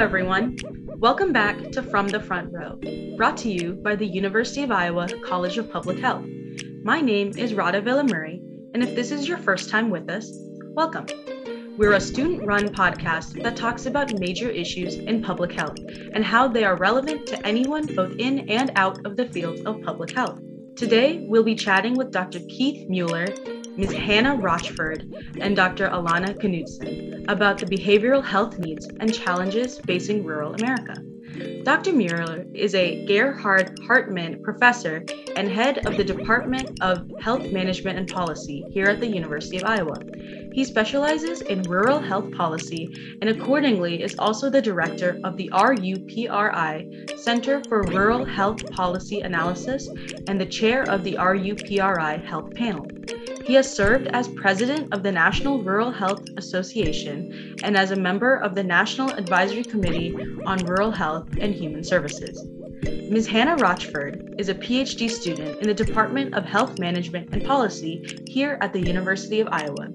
everyone. Welcome back to From the Front Row, brought to you by the University of Iowa College of Public Health. My name is Rada Villamurray, and if this is your first time with us, welcome. We're a student run podcast that talks about major issues in public health and how they are relevant to anyone both in and out of the field of public health. Today, we'll be chatting with Dr. Keith Mueller, Ms. Hannah Rochford, and Dr. Alana Knudson about the behavioral health needs and challenges facing rural America. Dr. Mueller is a Gerhard Hartman professor and head of the Department of Health Management and Policy here at the University of Iowa. He specializes in rural health policy and accordingly is also the director of the RUPRI Center for Rural Health Policy Analysis and the chair of the RUPRI Health Panel. He has served as president of the National Rural Health Association and as a member of the National Advisory Committee on Rural Health and Human Services. Ms. Hannah Rochford is a PhD student in the Department of Health Management and Policy here at the University of Iowa.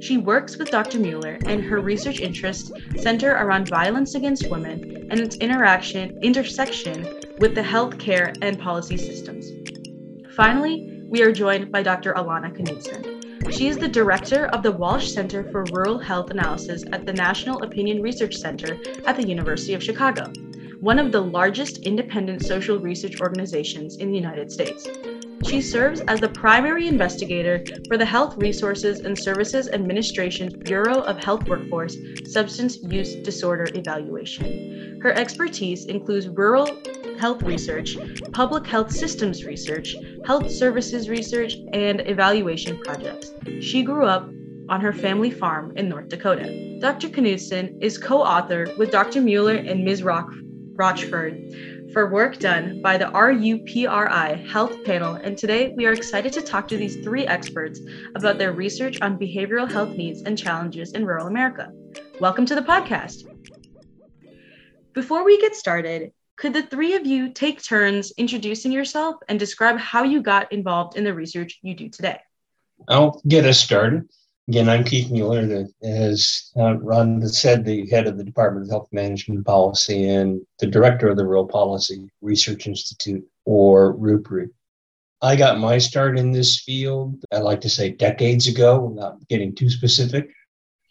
She works with Dr. Mueller, and her research interests center around violence against women and its interaction intersection with the healthcare and policy systems. Finally, we are joined by Dr. Alana Knudson. She is the director of the Walsh Center for Rural Health Analysis at the National Opinion Research Center at the University of Chicago, one of the largest independent social research organizations in the United States. She serves as the primary investigator for the Health Resources and Services Administration's Bureau of Health Workforce Substance Use Disorder Evaluation. Her expertise includes rural health research, public health systems research, health services research, and evaluation projects. She grew up on her family farm in North Dakota. Dr. Knudson is co author with Dr. Mueller and Ms. Rock- Rochford for work done by the RUPRI Health Panel, and today we are excited to talk to these three experts about their research on behavioral health needs and challenges in rural America. Welcome to the podcast. Before we get started, could the three of you take turns introducing yourself and describe how you got involved in the research you do today? I'll get us started. Again, I'm Keith Mueller, as uh, Ron said, the head of the Department of Health Management Policy and the director of the Rural Policy Research Institute, or RUPRI. I got my start in this field, I like to say decades ago, without getting too specific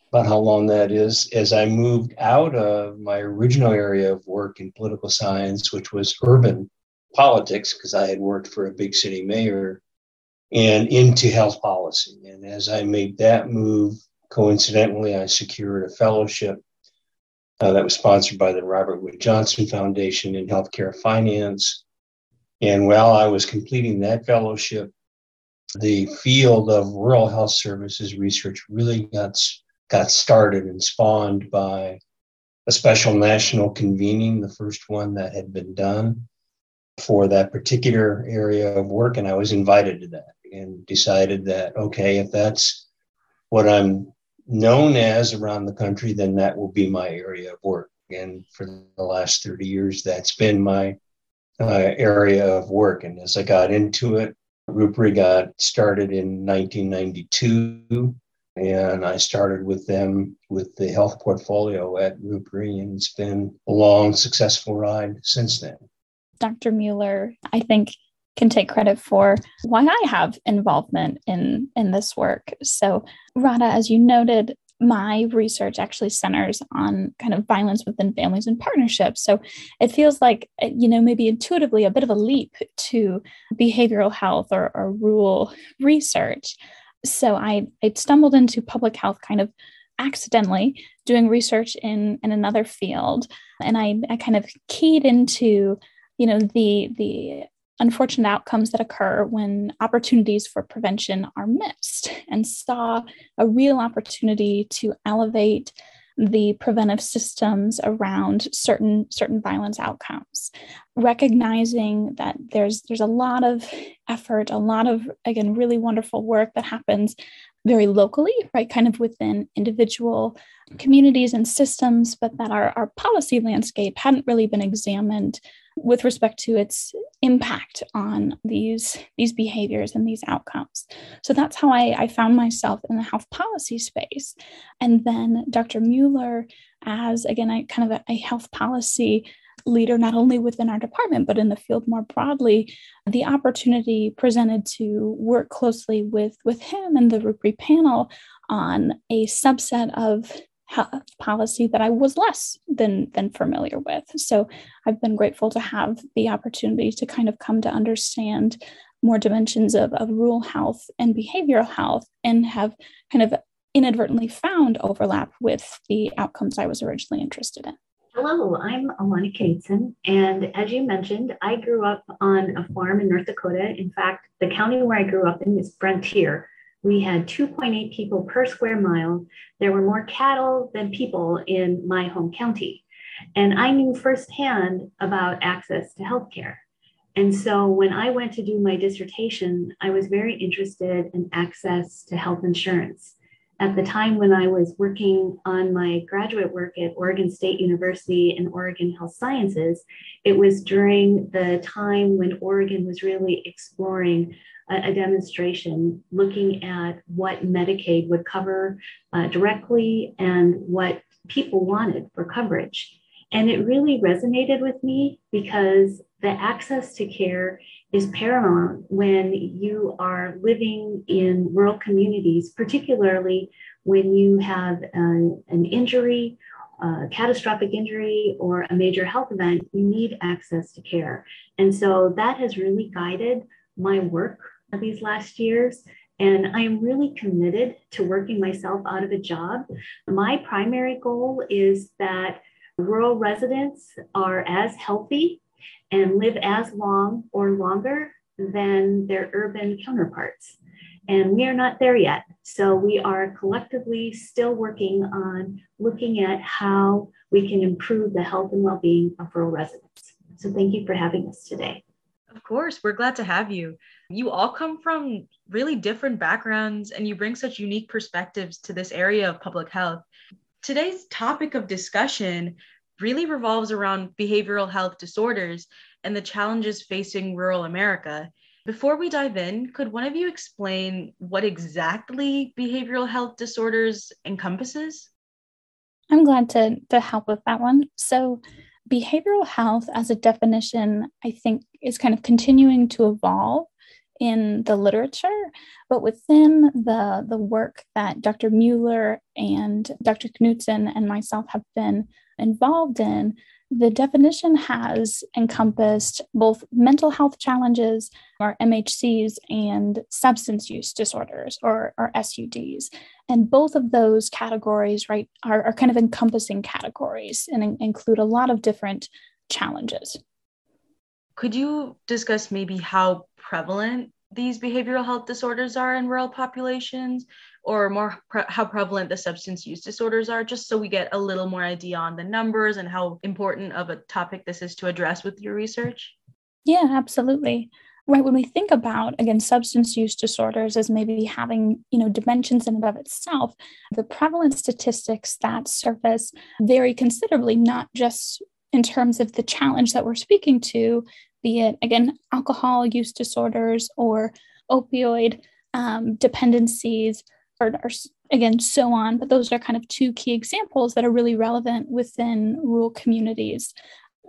about how long that is as I moved out of my original area of work in political science, which was urban politics, because I had worked for a big city mayor, and into health policy. And as I made that move, coincidentally, I secured a fellowship uh, that was sponsored by the Robert Wood Johnson Foundation in Healthcare Finance. And while I was completing that fellowship, the field of rural health services research really got got started and spawned by a special national convening, the first one that had been done for that particular area of work. And I was invited to that and decided that, okay, if that's what I'm known as around the country, then that will be my area of work. And for the last 30 years, that's been my uh, area of work. And as I got into it, RUPRI got started in 1992 and I started with them with the health portfolio at RUPRI, and it's been a long, successful ride since then. Dr. Mueller, I think, can take credit for why I have involvement in, in this work. So, Rada, as you noted, my research actually centers on kind of violence within families and partnerships. So it feels like, you know, maybe intuitively a bit of a leap to behavioral health or, or rural research so I, I stumbled into public health kind of accidentally doing research in, in another field. And I, I kind of keyed into, you know, the, the unfortunate outcomes that occur when opportunities for prevention are missed and saw a real opportunity to elevate the preventive systems around certain certain violence outcomes. Recognizing that there's there's a lot of effort a lot of again really wonderful work that happens very locally right kind of within individual communities and systems but that our, our policy landscape hadn't really been examined with respect to its impact on these these behaviors and these outcomes. So that's how I, I found myself in the health policy space. And then dr mueller as again, I kind of a, a health policy leader, not only within our department, but in the field more broadly, the opportunity presented to work closely with, with him and the RUPRI panel on a subset of policy that I was less than than familiar with. So I've been grateful to have the opportunity to kind of come to understand more dimensions of, of rural health and behavioral health and have kind of inadvertently found overlap with the outcomes I was originally interested in. Hello, I'm Alana Knudson, and as you mentioned, I grew up on a farm in North Dakota. In fact, the county where I grew up in is Frontier. We had 2.8 people per square mile. There were more cattle than people in my home county. And I knew firsthand about access to healthcare. And so when I went to do my dissertation, I was very interested in access to health insurance at the time when I was working on my graduate work at Oregon State University and Oregon Health Sciences, it was during the time when Oregon was really exploring a, a demonstration looking at what Medicaid would cover uh, directly and what people wanted for coverage. And it really resonated with me because the access to care is paramount when you are living in rural communities, particularly when you have an, an injury, a catastrophic injury, or a major health event, you need access to care. And so that has really guided my work these last years. And I am really committed to working myself out of a job. My primary goal is that rural residents are as healthy and live as long or longer than their urban counterparts. And we are not there yet. So we are collectively still working on looking at how we can improve the health and well being of rural residents. So thank you for having us today. Of course, we're glad to have you. You all come from really different backgrounds and you bring such unique perspectives to this area of public health. Today's topic of discussion really revolves around behavioral health disorders and the challenges facing rural America. Before we dive in, could one of you explain what exactly behavioral health disorders encompasses? I'm glad to, to help with that one. So, behavioral health as a definition, I think, is kind of continuing to evolve in the literature, but within the, the work that Dr. Mueller and Dr. Knudson and myself have been involved in, the definition has encompassed both mental health challenges, or MHCs, and substance use disorders, or, or SUDs. And both of those categories, right, are, are kind of encompassing categories and in- include a lot of different challenges. Could you discuss maybe how prevalent these behavioral health disorders are in rural populations or more pre- how prevalent the substance use disorders are just so we get a little more idea on the numbers and how important of a topic this is to address with your research. Yeah absolutely. Right when we think about again substance use disorders as maybe having you know dimensions in and of itself the prevalent statistics that surface vary considerably not just in terms of the challenge that we're speaking to be it again alcohol use disorders or opioid um, dependencies or, again so on. But those are kind of two key examples that are really relevant within rural communities.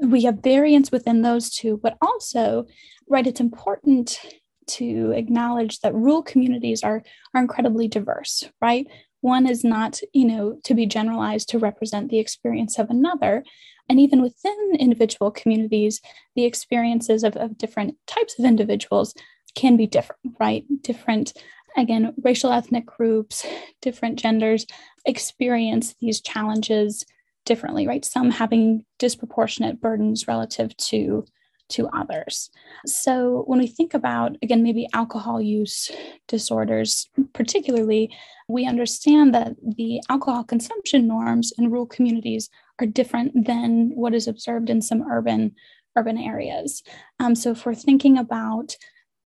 We have variance within those two but also right it's important to acknowledge that rural communities are are incredibly diverse right? One is not you know to be generalized to represent the experience of another. And even within individual communities, the experiences of, of different types of individuals can be different, right? Different, again, racial ethnic groups, different genders experience these challenges differently, right? Some having disproportionate burdens relative to to others. So when we think about, again, maybe alcohol use disorders, particularly, we understand that the alcohol consumption norms in rural communities are different than what is observed in some urban urban areas. Um, so if we're thinking about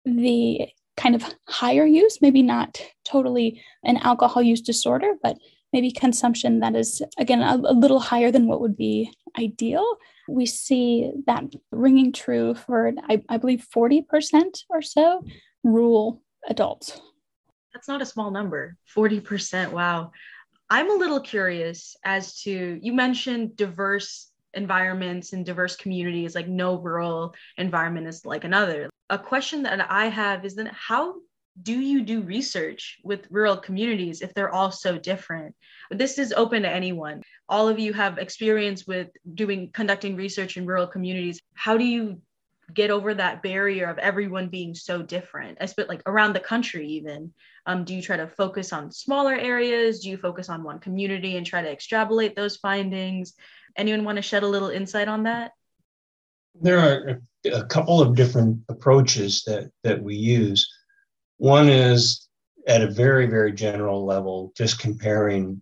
the kind of higher use, maybe not totally an alcohol use disorder, but maybe consumption that is again a, a little higher than what would be ideal. We see that ringing true for I, I believe 40% or so rural adults. That's not a small number. 40%. Wow. I'm a little curious as to you mentioned diverse environments and diverse communities, like no rural environment is like another. A question that I have is then how do you do research with rural communities if they're all so different? This is open to anyone. All of you have experience with doing conducting research in rural communities. How do you get over that barrier of everyone being so different especially like around the country even um, do you try to focus on smaller areas do you focus on one community and try to extrapolate those findings anyone want to shed a little insight on that there are a couple of different approaches that that we use one is at a very very general level just comparing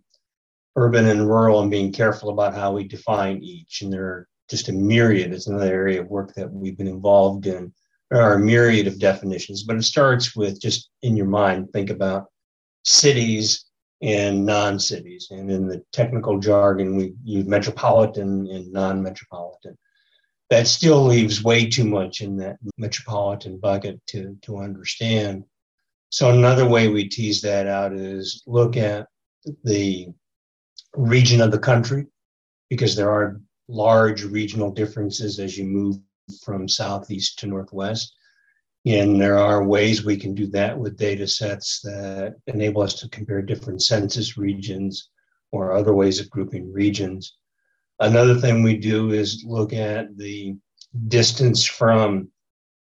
urban and rural and being careful about how we define each and there are just a myriad. It's another area of work that we've been involved in. There are a myriad of definitions, but it starts with just in your mind, think about cities and non cities. And in the technical jargon, we use metropolitan and non metropolitan. That still leaves way too much in that metropolitan bucket to, to understand. So, another way we tease that out is look at the region of the country, because there are large regional differences as you move from southeast to northwest. And there are ways we can do that with data sets that enable us to compare different census regions or other ways of grouping regions. Another thing we do is look at the distance from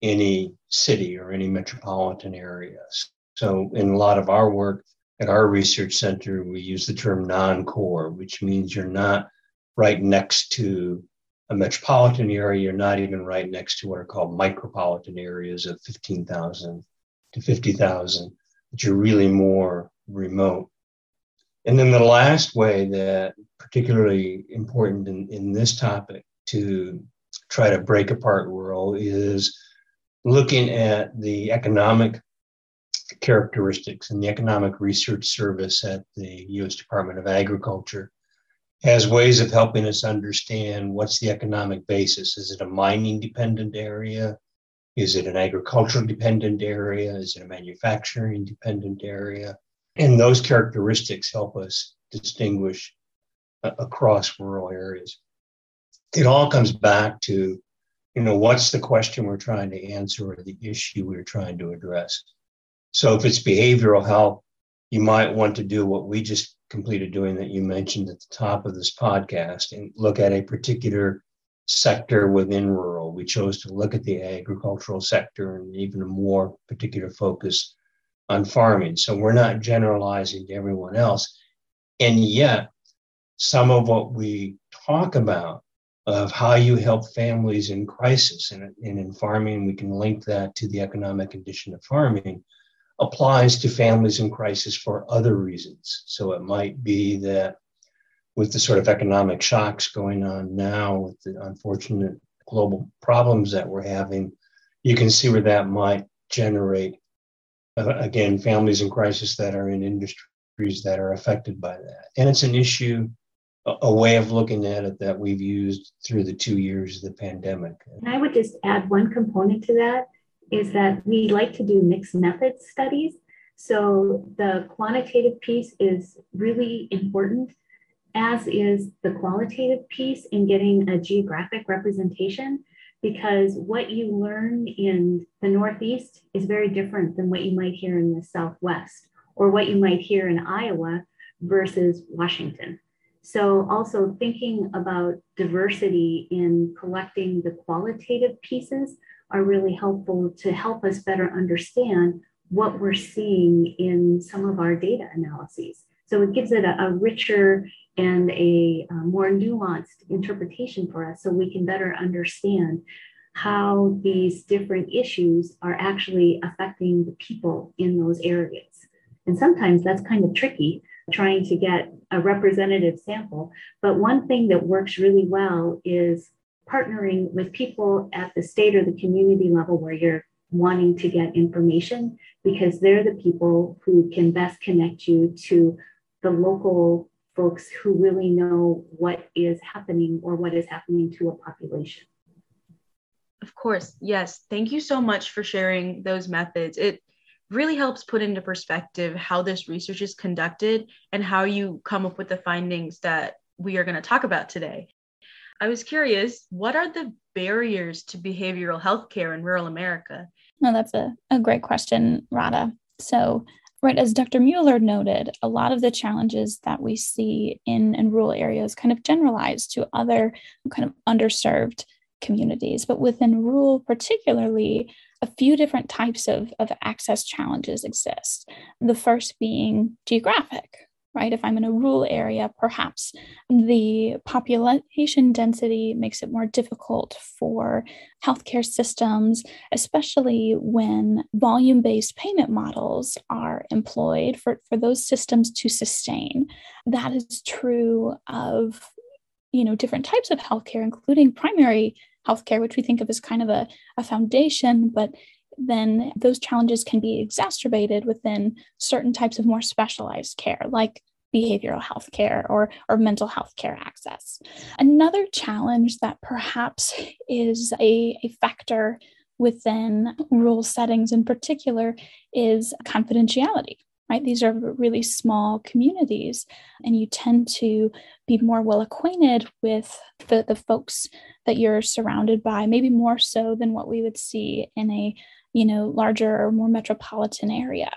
any city or any metropolitan areas. So, in a lot of our work at our research center, we use the term non core, which means you're not right next to a metropolitan area. You're not even right next to what are called micropolitan areas of 15,000 to 50,000, but you're really more remote. And then the last way that particularly important in, in this topic to try to break apart rural is looking at the economic characteristics and the economic research service at the U.S. Department of Agriculture has ways of helping us understand what's the economic basis. Is it a mining dependent area? Is it an agricultural dependent area? Is it a manufacturing dependent area? And those characteristics help us distinguish across rural areas. It all comes back to, you know, what's the question we're trying to answer or the issue we're trying to address. So if it's behavioral health, you might want to do what we just completed doing that you mentioned at the top of this podcast and look at a particular sector within rural. We chose to look at the agricultural sector and even a more particular focus on farming. So we're not generalizing to everyone else. And yet, some of what we talk about of how you help families in crisis and, and in farming, we can link that to the economic condition of farming applies to families in crisis for other reasons. So it might be that with the sort of economic shocks going on now, with the unfortunate global problems that we're having, you can see where that might generate, uh, again, families in crisis that are in industries that are affected by that. And it's an issue, a, way of looking at it that we've used through the two years of the pandemic. And I would just add one component to that is that we like to do mixed method studies. So the quantitative piece is really important, as is the qualitative piece in getting a geographic representation, because what you learn in the Northeast is very different than what you might hear in the Southwest or what you might hear in Iowa versus Washington. So, also thinking about diversity in collecting the qualitative pieces are really helpful to help us better understand what we're seeing in some of our data analyses. So it gives it a, a richer and a, a, more nuanced interpretation for us so we can better understand how these different issues are actually affecting the people in those areas. And sometimes that's kind of tricky trying to get a representative sample. But one thing that works really well is partnering with people at the state or the community level where you're wanting to get information because they're the people who can best connect you to the local folks who really know what is happening or what is happening to a population. Of course, yes. Thank you so much for sharing those methods. It really helps put into perspective how this research is conducted and how you come up with the findings that we are going to talk about today. I was curious, what are the barriers to behavioral health care in rural America? No, that's a, a great question, Rada. So, right, as Dr. Mueller noted, a lot of the challenges that we see in, in rural areas kind of generalize to other kind of underserved communities. But within rural, particularly, a few different types of, of access challenges exist. The first being geographic, right? If I'm in a rural area, perhaps the population density makes it more difficult for healthcare systems, especially when volume based payment models are employed for, for those systems to sustain. That is true of you know different types of healthcare including primary healthcare, which we think of as kind of a, a foundation, but then those challenges can be exacerbated within certain types of more specialized care, like behavioral health care or, or mental health care access. Another challenge that perhaps is a, a factor within rural settings in particular is confidentiality right? These are really small communities, and you tend to be more well acquainted with the, the folks that you're surrounded by, maybe more so than what we would see in a you know larger or more metropolitan area.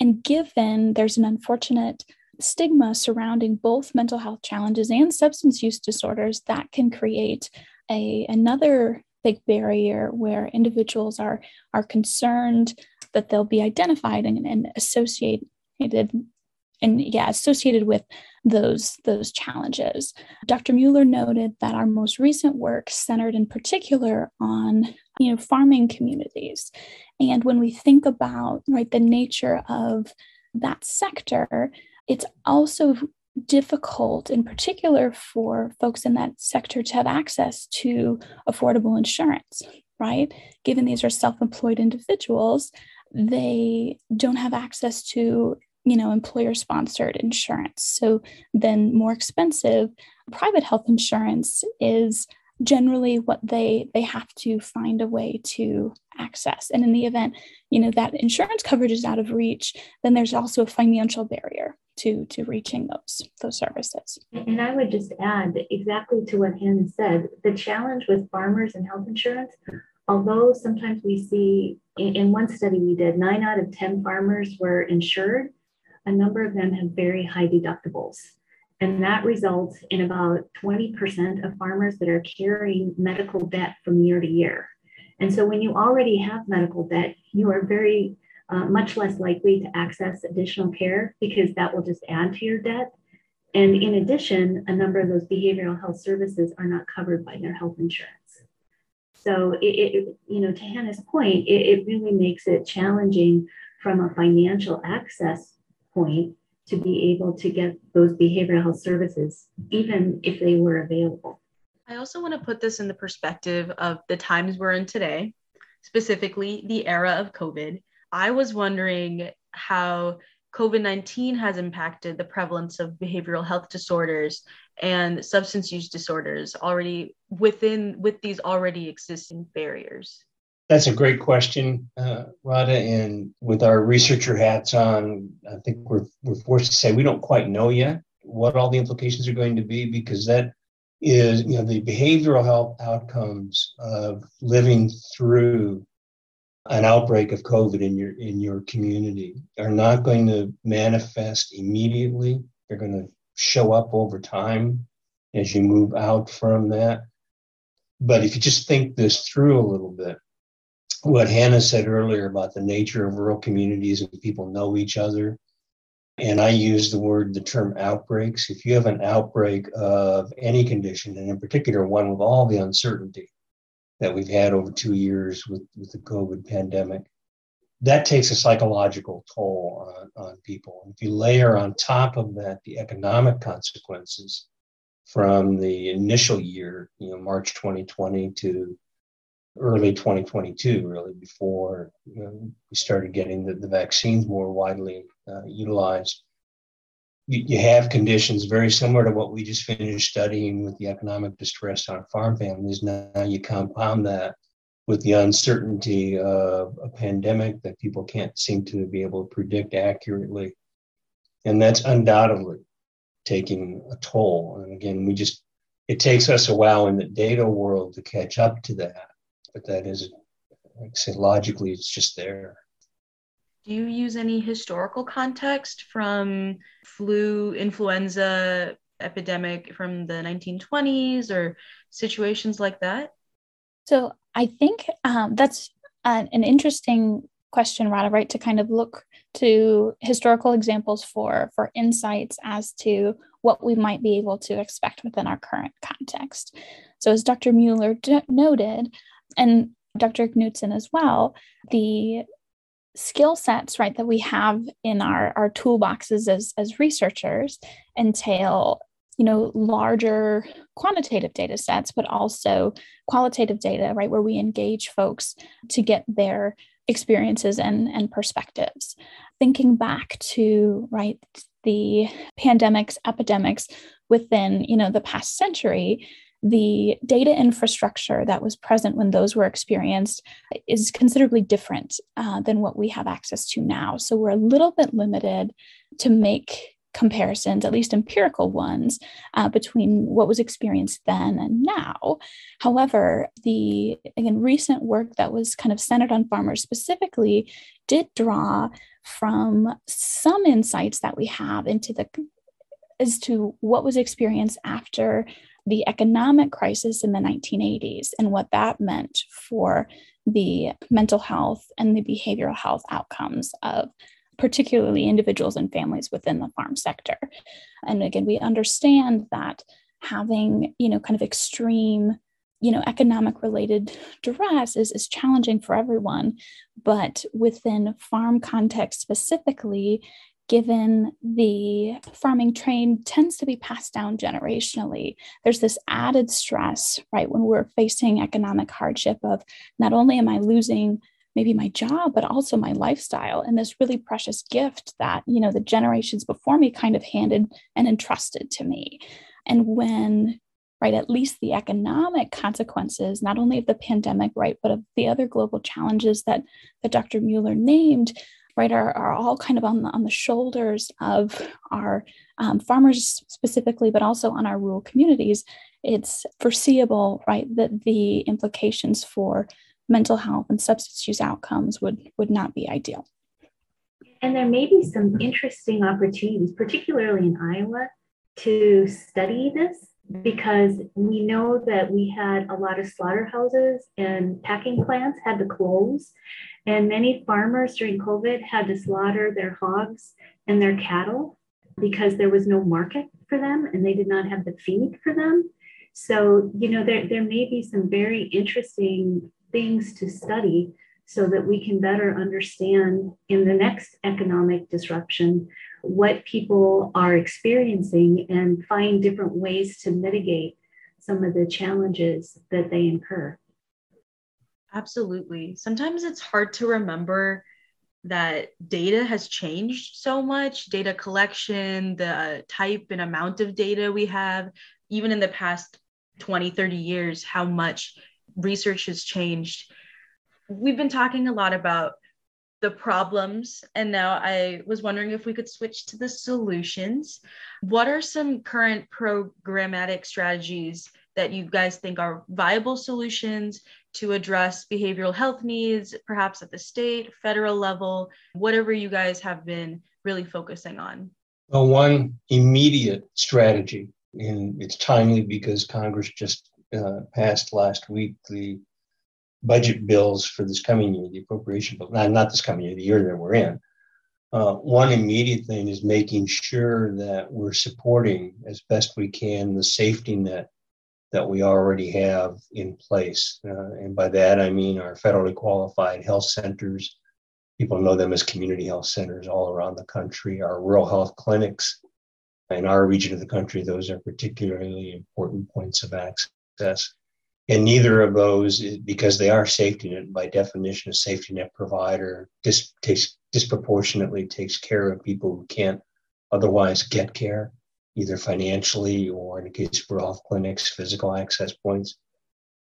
And given there's an unfortunate stigma surrounding both mental health challenges and substance use disorders, that can create a another big barrier where individuals are are concerned that they'll be identified and, and associated and yeah associated with those those challenges. Dr mueller noted that our most recent work centered in particular on you know farming communities. And when we think about right the nature of that sector it's also difficult in particular for folks in that sector to have access to affordable insurance right? Given these are self-employed individuals they don't have access to you know employer sponsored insurance. So then more expensive private health insurance is generally what they they have to find a way to access. And in the event you know that insurance coverage is out of reach then there's also a financial barrier to to reaching those those services. And i would just add exactly to what hannah said the challenge with farmers and health insurance although sometimes we see in, in one study we did, nine out of 10 farmers were insured, a number of them have very high deductibles. And that results in about 20% of farmers that are carrying medical debt from year to year. And so when you already have medical debt, you are very uh, much less likely to access additional care because that will just add to your debt. And in addition, a number of those behavioral health services are not covered by their health insurance. So it, it you know, to Hannah's point, it, it really makes it challenging from a financial access point to be able to get those behavioral health services, even if they were available. I also want to put this in the perspective of the times we're in today, specifically the era of COVID. I was wondering how COVID 19 has impacted the prevalence of behavioral health disorders and substance use disorders already within with these already existing barriers? That's a great question, uh, Rada. And with our researcher hats on, I think we're, we're forced to say we don't quite know yet what all the implications are going to be because that is, you know, the behavioral health outcomes of living through an outbreak of COVID in your in your community are not going to manifest immediately. They're going to show up over time as you move out from that. But if you just think this through a little bit, what Hannah said earlier about the nature of rural communities and people know each other, and I use the word, the term outbreaks. If you have an outbreak of any condition, and in particular one with all the uncertainty that we've had over two years with, with the COVID pandemic, that takes a psychological toll on, on people. And if you layer on top of that the economic consequences from the initial year, you know, March 2020 to early 2022, really before you know, we started getting the, the vaccines more widely uh, utilized. You, you have conditions very similar to what we just finished studying with the economic distress on farm families. Now you compound that with the uncertainty of a pandemic that people can't seem to be able to predict accurately. And that's undoubtedly taking a toll. And again, we just, it takes us a while in the data world to catch up to that. But that is, like I say, logically, it's just there. Do you use any historical context from flu, influenza epidemic from the 1920s or situations like that? So I think um, that's an, an interesting question, Rada, right? To kind of look to historical examples for for insights as to what we might be able to expect within our current context. So, as Dr. Mueller d- noted, and Dr. Knudson as well, the skill sets right that we have in our our toolboxes as as researchers entail you know larger quantitative data sets but also qualitative data right where we engage folks to get their experiences and and perspectives thinking back to right the pandemics epidemics within you know the past century the data infrastructure that was present when those were experienced is considerably different uh, than what we have access to now. So we're a little bit limited to make comparisons, at least empirical ones, uh, between what was experienced then and now. However, the again recent work that was kind of centered on farmers specifically did draw from some insights that we have into the as to what was experienced after the economic crisis in the 1980s and what that meant for the mental health and the behavioral health outcomes of particularly individuals and families within the farm sector. And again, we understand that having, you know, kind of extreme, you know, economic related duress is, is challenging for everyone. But within farm context specifically, given the farming train tends to be passed down generationally. There's this added stress right when we're facing economic hardship of not only am i losing maybe my job but also my lifestyle and this really precious gift that you know the generations before me kind of handed and entrusted to me. And when right at least the economic consequences not only of the pandemic right but of the other global challenges that that dr mueller named right, are, are all kind of on the, on the shoulders of our um, farmers specifically, but also on our rural communities, it's foreseeable, right, that the implications for mental health and substance use outcomes would, would not be ideal. And there may be some interesting opportunities, particularly in Iowa, to study this because we know that we had a lot of slaughterhouses and packing plants had to close. And many farmers during COVID had to slaughter their hogs and their cattle because there was no market for them and they did not have the feed for them. So, you know, there, there may be some very interesting things to study so that we can better understand in the next economic disruption what people are experiencing and find different ways to mitigate some of the challenges that they incur. Absolutely. Sometimes it's hard to remember that data has changed so much data collection, the type and amount of data we have, even in the past 20, 30 years, how much research has changed. We've been talking a lot about the problems. And now I was wondering if we could switch to the solutions. What are some current programmatic strategies that you guys think are viable solutions to address behavioral health needs, perhaps at the state, federal level, whatever you guys have been really focusing on? Well, one immediate strategy, and it's timely because Congress just uh, passed last week the budget bills for this coming year, the appropriation bill, not, not this coming year, the year that we're in. Uh, one immediate thing is making sure that we're supporting as best we can the safety net that we already have in place. Uh, and by that, I mean our federally qualified health centers. People know them as community health centers all around the country, our rural health clinics. In our region of the country, those are particularly important points of access. And neither of those, because they are safety net, by definition, a safety net provider dis- takes, disproportionately takes care of people who can't otherwise get care, either financially or in the case of health clinics, physical access points.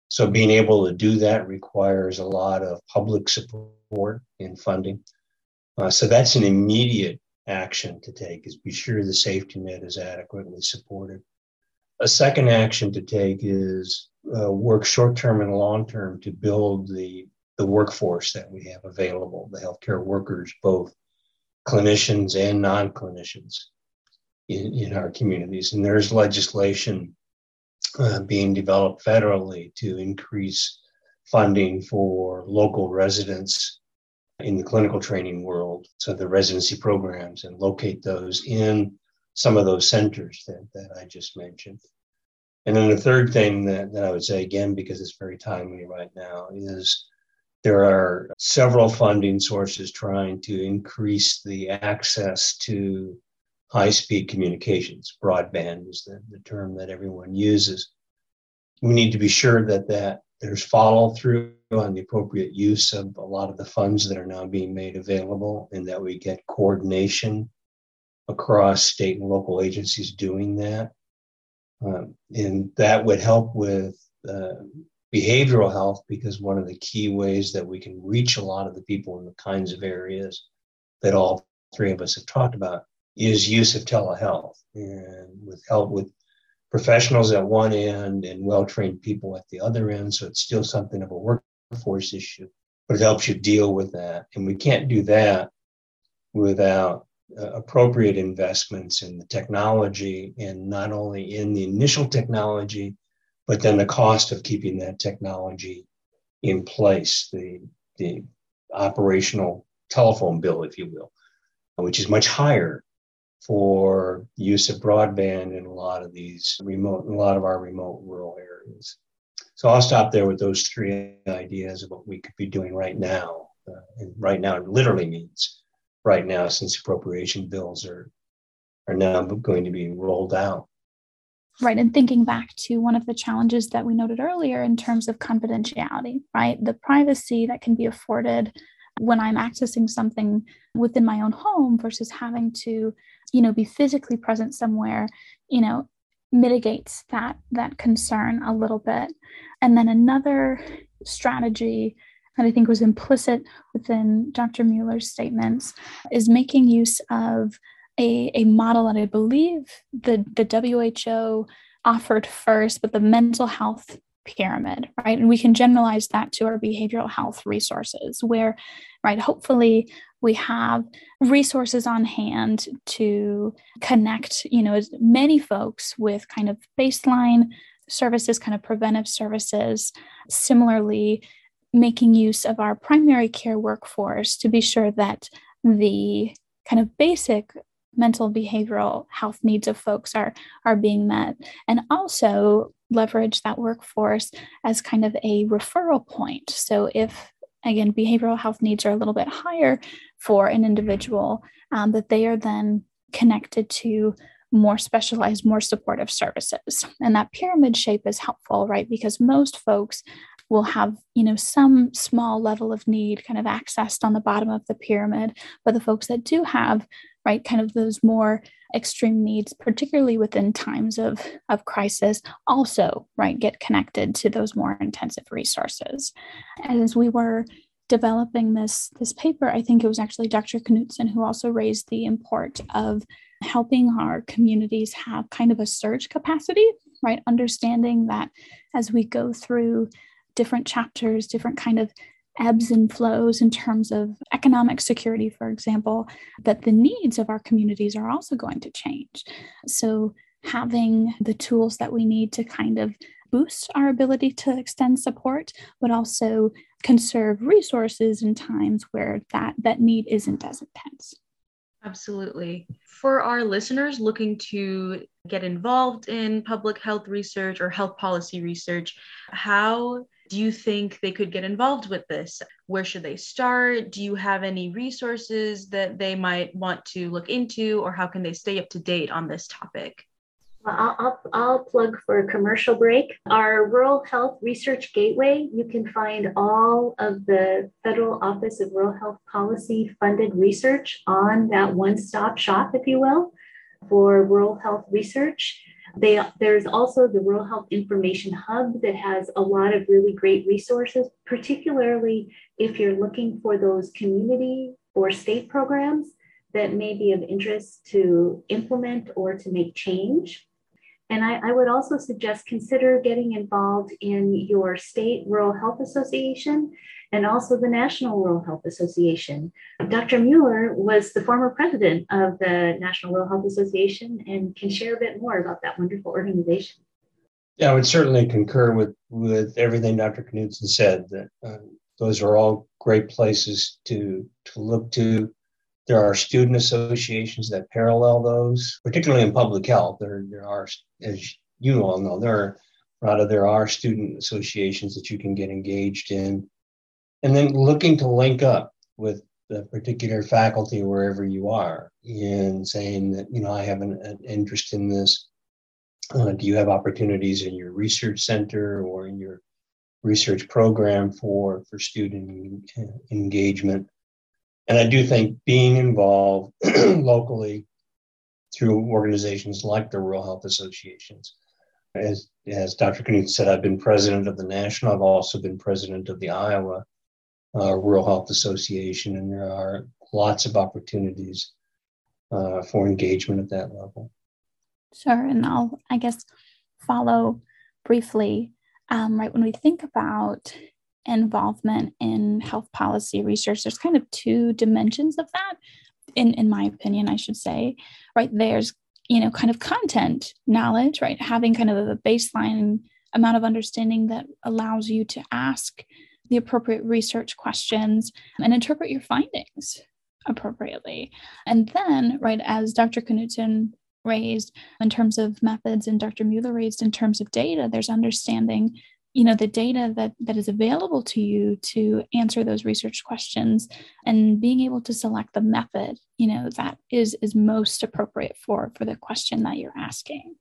So being able to do that requires a lot of public support and funding. Uh, so that's an immediate action to take is be sure the safety net is adequately supported. A second action to take is uh, work short term and long term to build the, the workforce that we have available, the healthcare workers, both clinicians and non clinicians in, in our communities. And there's legislation uh, being developed federally to increase funding for local residents in the clinical training world, so the residency programs, and locate those in some of those centers that, that I just mentioned. And then the third thing that, that I would say, again, because it's very timely right now, is there are several funding sources trying to increase the access to high speed communications. Broadband is the, the term that everyone uses. We need to be sure that, that there's follow through on the appropriate use of a lot of the funds that are now being made available and that we get coordination across state and local agencies doing that. Um, and that would help with uh, behavioral health because one of the key ways that we can reach a lot of the people in the kinds of areas that all three of us have talked about is use of telehealth and with help with professionals at one end and well-trained people at the other end. So it's still something of a workforce issue but it helps you deal with that. And we can't do that without uh, appropriate investments in the technology and not only in the initial technology but then the cost of keeping that technology in place the the operational telephone bill if you will which is much higher for use of broadband in a lot of these remote, a lot of our remote rural areas. So I'll stop there with those three ideas of what we could be doing right now. Uh, and right now literally means right now since appropriation bills are are now going to be rolled out. Right. And thinking back to one of the challenges that we noted earlier in terms of confidentiality, right? The privacy that can be afforded when I'm accessing something within my own home versus having to, you know, be physically present somewhere, you know, mitigates that that concern a little bit. And then another strategy that I think was implicit within Dr. Mueller's statements is making use of a, a model that I believe the, the WHO offered first, but the mental health pyramid, right? And we can generalize that to our behavioral health resources, where, right, hopefully we have resources on hand to connect, you know, as many folks with kind of baseline services, kind of preventive services. Similarly, making use of our primary care workforce to be sure that the kind of basic mental behavioral health needs of folks are are being met and also leverage that workforce as kind of a referral point. So if again behavioral health needs are a little bit higher for an individual um, that they are then connected to more specialized more supportive services. And that pyramid shape is helpful right? Because most folks will have you know some small level of need kind of accessed on the bottom of the pyramid. But the folks that do have right kind of those more extreme needs particularly within times of of crisis also right get connected to those more intensive resources. And as we were developing this this paper i think it was actually dr Knudson who also raised the import of helping our communities have kind of a surge capacity right? Understanding that as we go through different chapters different kind of ebbs and flows in terms of economic security, for example, that the needs of our communities are also going to change. So, having the tools that we need to kind of boost our ability to extend support, but also conserve resources in times where that, that need isn't as intense. Absolutely. For our listeners looking to get involved in public health research or health policy research, how do you think they could get involved with this? Where should they start? Do you have any resources that they might want to look into, or how can they stay up to date on this topic? I'll, I'll, I'll, plug for a commercial break. Our Rural Health Research Gateway, you can find all of the Federal Office of Rural Health Policy funded research on that one stop shop, if you will, for rural health research. They, there's also the Rural Health Information Hub that has a lot of really great resources, particularly if you're looking for those community or state programs that may be of interest to implement or to make change. And I, I, would also suggest consider getting involved in your state rural health association and also the National Rural Health Association. Dr. Mueller was the former president of the National Rural Health Association and can share a bit more about that wonderful organization. Yeah, I would certainly concur with, with everything Dr. Knudson said, that uh, those are all great places to, to look to there are student associations that parallel those, particularly in public health. There, there are, as you all know, there are, rather, there are student associations that you can get engaged in. And then looking to link up with the particular faculty wherever you are in saying that, you know, I have an, an interest in this. Uh, do you have opportunities in your research center or in your research program for, for student engagement? And I do think being involved locally through organizations like the Rural Health Associations, as, as Dr. Knut said, I've been president of the national, I've also been president of the Iowa uh, Rural Health Association, and there are lots of opportunities uh, for engagement at that level. Sure. And I'll, I guess, follow briefly. Um, right when we think about involvement in health policy research, there's kind of two dimensions of that, in, in my opinion, I should say. Right there's, you know, kind of content knowledge, right? Having kind of a baseline amount of understanding that allows you to ask the appropriate research questions and interpret your findings appropriately. And then, right, as Dr. Knudson raised in terms of methods and Dr. Mueller raised in terms of data, there's understanding you know the data that that is available to you to answer those research questions and being able to select the method you know that is is most appropriate for for the question that you're asking.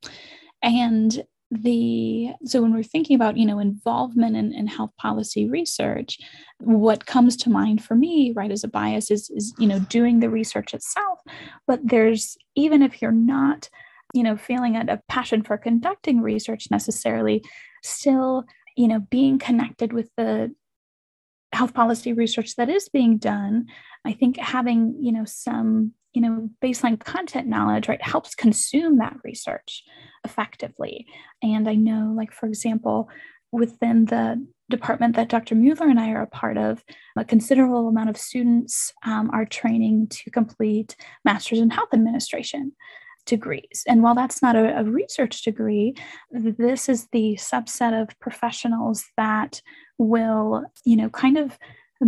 And the so when we're thinking about you know involvement in, in health policy research what comes to mind for me right as a bias is is you know doing the research itself. But there's even if you're not you know feeling a, a passion for conducting research necessarily still you know being connected with the health policy research that is being done i think having you know some you know baseline content knowledge right helps consume that research effectively. And i know like for example within the department that dr mueller and i are a part of a considerable amount of students um, are training to complete masters in health administration degrees. And while that's not a, a, research degree, this is the subset of professionals that will, you know, kind of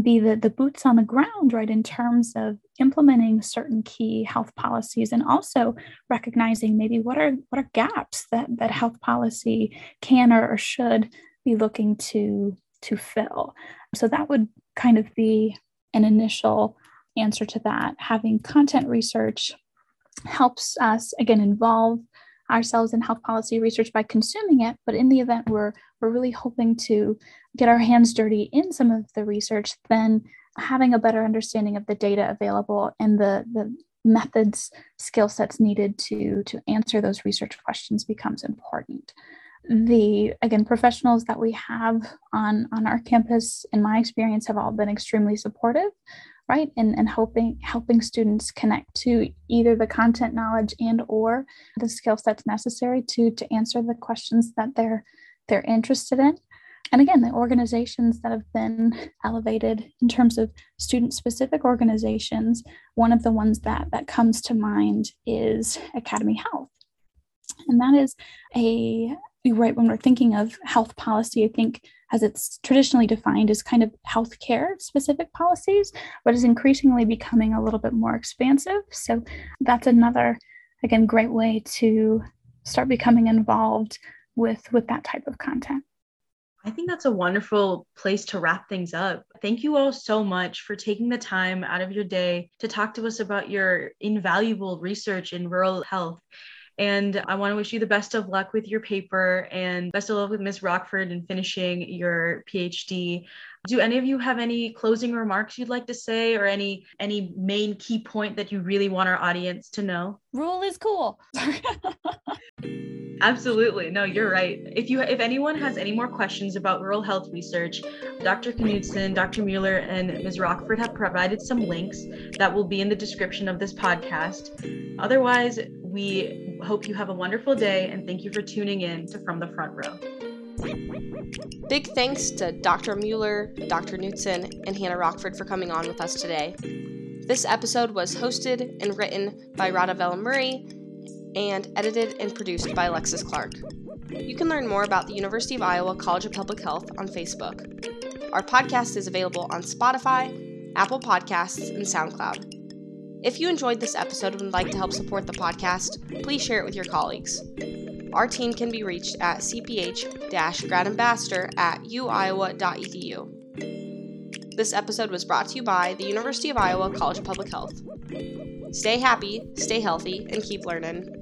be the, the boots on the ground, right, in terms of implementing certain key health policies and also recognizing maybe what are what are gaps that, that health policy can or, or should be looking to to fill. So that would kind of be an initial answer to that. Having content research helps us again involve ourselves in health policy research by consuming it. But in the event we're we're really hoping to get our hands dirty in some of the research then having a better understanding of the data available and the the methods skill sets needed to to answer those research questions becomes important. The again professionals that we have on on our campus in my experience have all been extremely supportive right? And, and helping helping students connect to either the content knowledge and or the skill sets necessary to to answer the questions that they're they're interested in. And again the organizations that have been elevated in terms of student specific organizations one of the ones that that comes to mind is academy health. And that is a right when we're thinking of health policy i think as it's traditionally defined as kind of healthcare specific policies, but is increasingly becoming a little bit more expansive. So that's another, again, great way to start becoming involved with with that type of content. I think that's a wonderful place to wrap things up. Thank you all so much for taking the time out of your day to talk to us about your invaluable research in rural health and I want to wish you the best of luck with your paper and best of luck with Ms. Rockford in finishing your PhD. Do any of you have any closing remarks you'd like to say or any any main key point that you really want our audience to know? Rule is cool. Absolutely. No, you're right. If you if anyone has any more questions about rural health research, Dr. Knudson, Dr. Mueller, and Ms. Rockford have provided some links that will be in the description of this podcast. Otherwise, we hope you have a wonderful day and thank you for tuning in to From the Front Row. Big thanks to Dr. Mueller, Dr. Knudson, and Hannah Rockford for coming on with us today. This episode was hosted and written by Rada Vela Murray and edited and produced by Alexis Clark. You can learn more about the University of Iowa College of Public Health on Facebook. Our podcast is available on Spotify, Apple Podcasts, and SoundCloud. If you enjoyed this episode and would like to help support the podcast, please share it with your colleagues. Our team can be reached at cph-gradambassador at uiowa.edu. This episode was brought to you by the University of Iowa College of Public Health. Stay happy, stay healthy, and keep learning.